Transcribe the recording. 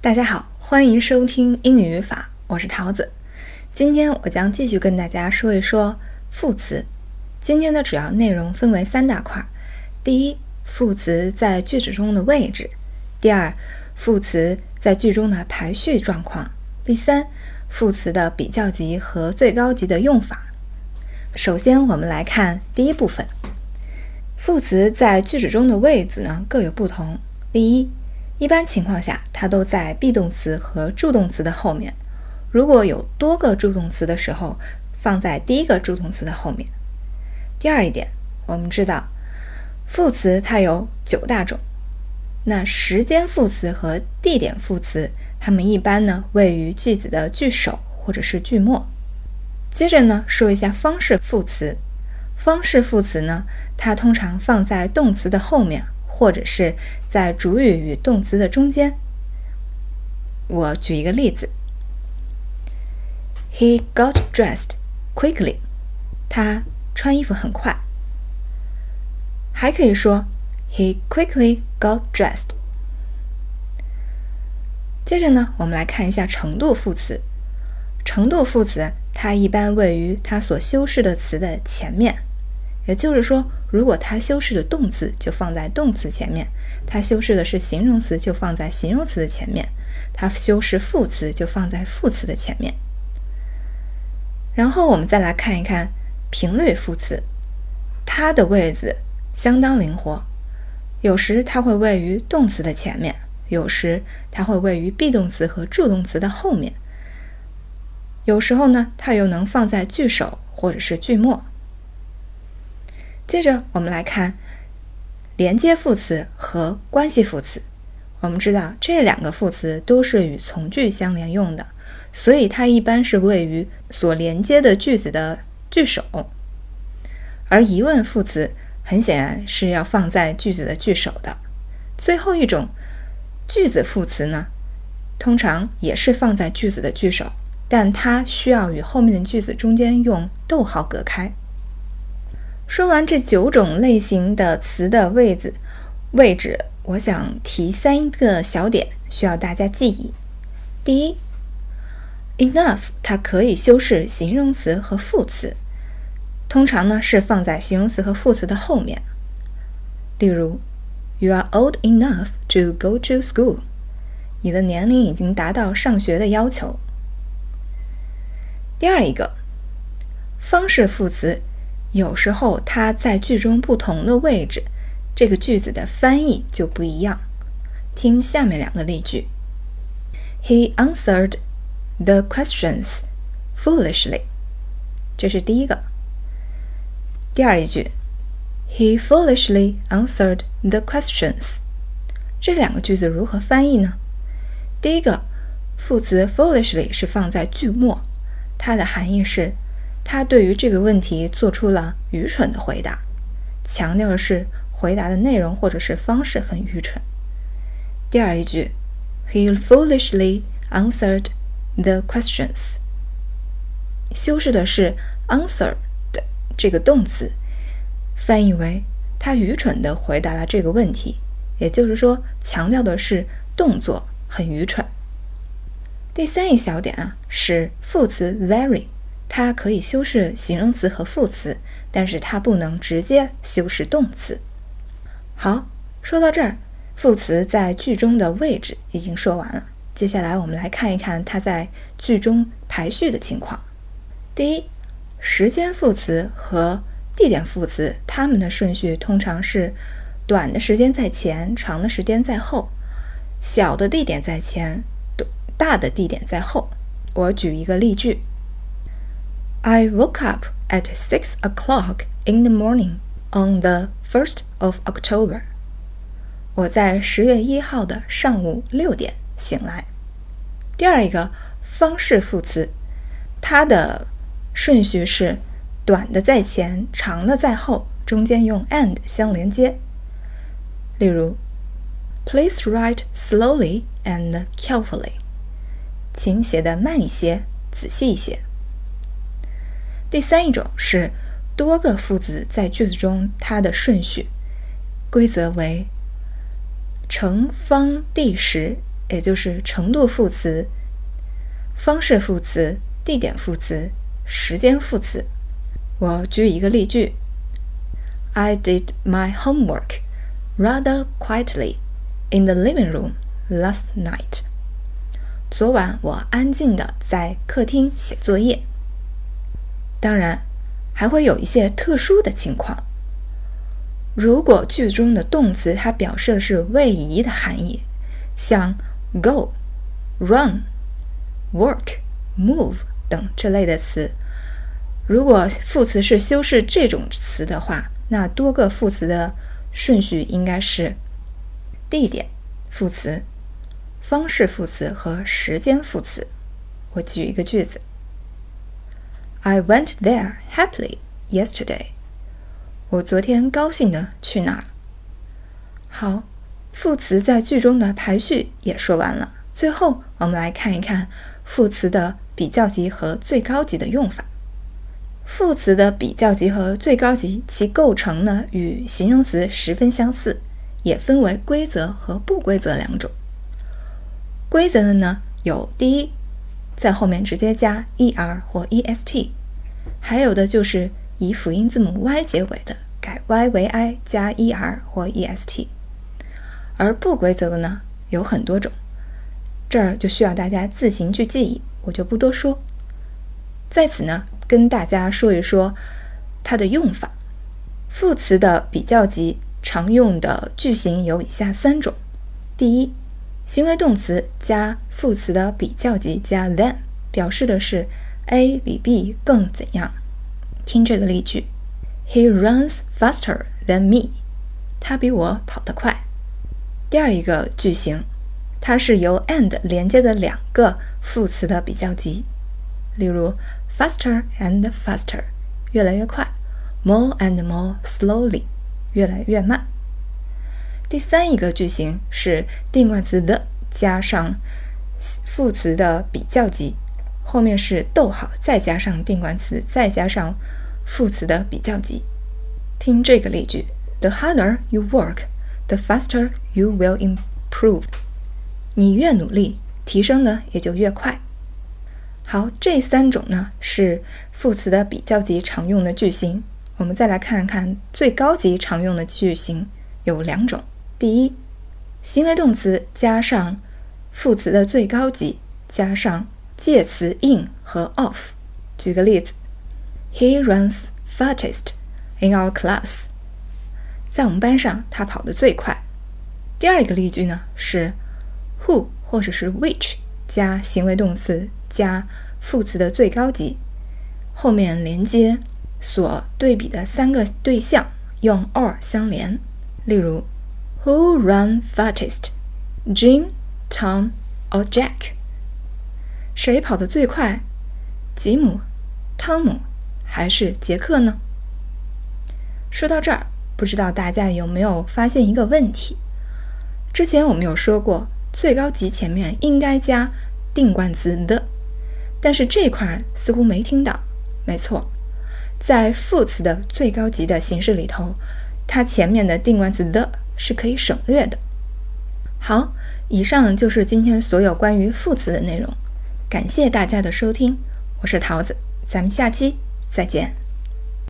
大家好，欢迎收听英语语法，我是桃子。今天我将继续跟大家说一说副词。今天的主要内容分为三大块：第一，副词在句子中的位置；第二，副词在句中的排序状况；第三，副词的比较级和最高级的用法。首先，我们来看第一部分。副词在句子中的位置呢各有不同。第一，一般情况下，它都在 be 动词和助动词的后面。如果有多个助动词的时候，放在第一个助动词的后面。第二一点，我们知道副词它有九大种。那时间副词和地点副词，它们一般呢位于句子的句首或者是句末。接着呢说一下方式副词。方式副词呢，它通常放在动词的后面，或者是在主语与动词的中间。我举一个例子：He got dressed quickly。他穿衣服很快。还可以说：He quickly got dressed。接着呢，我们来看一下程度副词。程度副词，它一般位于它所修饰的词的前面。也就是说，如果它修饰的动词就放在动词前面，它修饰的是形容词就放在形容词的前面，它修饰副词就放在副词的前面。然后我们再来看一看频率副词，它的位置相当灵活，有时它会位于动词的前面，有时它会位于 be 动词和助动词的后面，有时候呢，它又能放在句首或者是句末。接着我们来看连接副词和关系副词。我们知道这两个副词都是与从句相连用的，所以它一般是位于所连接的句子的句首。而疑问副词很显然是要放在句子的句首的。最后一种句子副词呢，通常也是放在句子的句首，但它需要与后面的句子中间用逗号隔开。说完这九种类型的词的位置，位置，我想提三个小点，需要大家记忆。第一，enough 它可以修饰形容词和副词，通常呢是放在形容词和副词的后面。例如，You are old enough to go to school。你的年龄已经达到上学的要求。第二一个，方式副词。有时候它在句中不同的位置，这个句子的翻译就不一样。听下面两个例句：He answered the questions foolishly。这是第一个。第二一句：He foolishly answered the questions。这两个句子如何翻译呢？第一个副词 foolishly 是放在句末，它的含义是。他对于这个问题做出了愚蠢的回答，强调的是回答的内容或者是方式很愚蠢。第二一句，He foolishly answered the questions，修饰的是 answer 的这个动词，翻译为他愚蠢的回答了这个问题，也就是说，强调的是动作很愚蠢。第三一小点啊，是副词 very。它可以修饰形容词和副词，但是它不能直接修饰动词。好，说到这儿，副词在句中的位置已经说完了。接下来我们来看一看它在句中排序的情况。第一，时间副词和地点副词，它们的顺序通常是短的时间在前，长的时间在后，小的地点在前，大的地点在后。我举一个例句。I woke up at six o'clock in the morning on the first of October. 我在十月一号的上午六点醒来。第二一个方式副词，它的顺序是短的在前，长的在后，中间用 and 相连接。例如，Please write slowly and carefully. 请写的慢一些，仔细一些。第三一种是多个副词在句子中，它的顺序规则为：乘方第十也就是程度副词、方式副词、地点副词、时间副词。我举一个例句：I did my homework rather quietly in the living room last night. 昨晚我安静的在客厅写作业。当然，还会有一些特殊的情况。如果句中的动词它表示的是位移的含义，像 go、run、work、move 等这类的词，如果副词是修饰这种词的话，那多个副词的顺序应该是地点副词、方式副词和时间副词。我举一个句子：I went there happily yesterday. 我昨天高兴的去哪儿了？好，副词在句中的排序也说完了。最后，我们来看一看副词的比较级和最高级的用法。副词的比较级和最高级，其构成呢与形容词十分相似，也分为规则和不规则两种。规则的呢有第一，在后面直接加 er 或 est，还有的就是。以辅音字母 y 结尾的，改 y 为 i 加 er 或 est。而不规则的呢，有很多种，这儿就需要大家自行去记忆，我就不多说。在此呢，跟大家说一说它的用法。副词的比较级常用的句型有以下三种：第一，行为动词加副词的比较级加 than，表示的是 A 比 B 更怎样。听这个例句：He runs faster than me。他比我跑得快。第二一个句型，它是由 and 连接的两个副词的比较级，例如 faster and faster，越来越快；more and more slowly，越来越慢。第三一个句型是定冠词 the 加上副词的比较级。后面是逗号，再加上定冠词，再加上副词的比较级。听这个例句：The harder you work, the faster you will improve。你越努力，提升的也就越快。好，这三种呢是副词的比较级常用的句型。我们再来看看最高级常用的句型有两种。第一，行为动词加上副词的最高级，加上。介词 in 和 of。举个例子，He runs fastest in our class。在我们班上，他跑得最快。第二个例句呢是 who 或者是 which 加行为动词加副词的最高级，后面连接所对比的三个对象，用 or 相连。例如，Who run fastest？Jim, Tom or Jack？谁跑得最快？吉姆、汤姆还是杰克呢？说到这儿，不知道大家有没有发现一个问题？之前我们有说过，最高级前面应该加定冠词 the，但是这块似乎没听到。没错，在副词的最高级的形式里头，它前面的定冠词 the 是可以省略的。好，以上就是今天所有关于副词的内容。感谢大家的收听，我是桃子，咱们下期再见。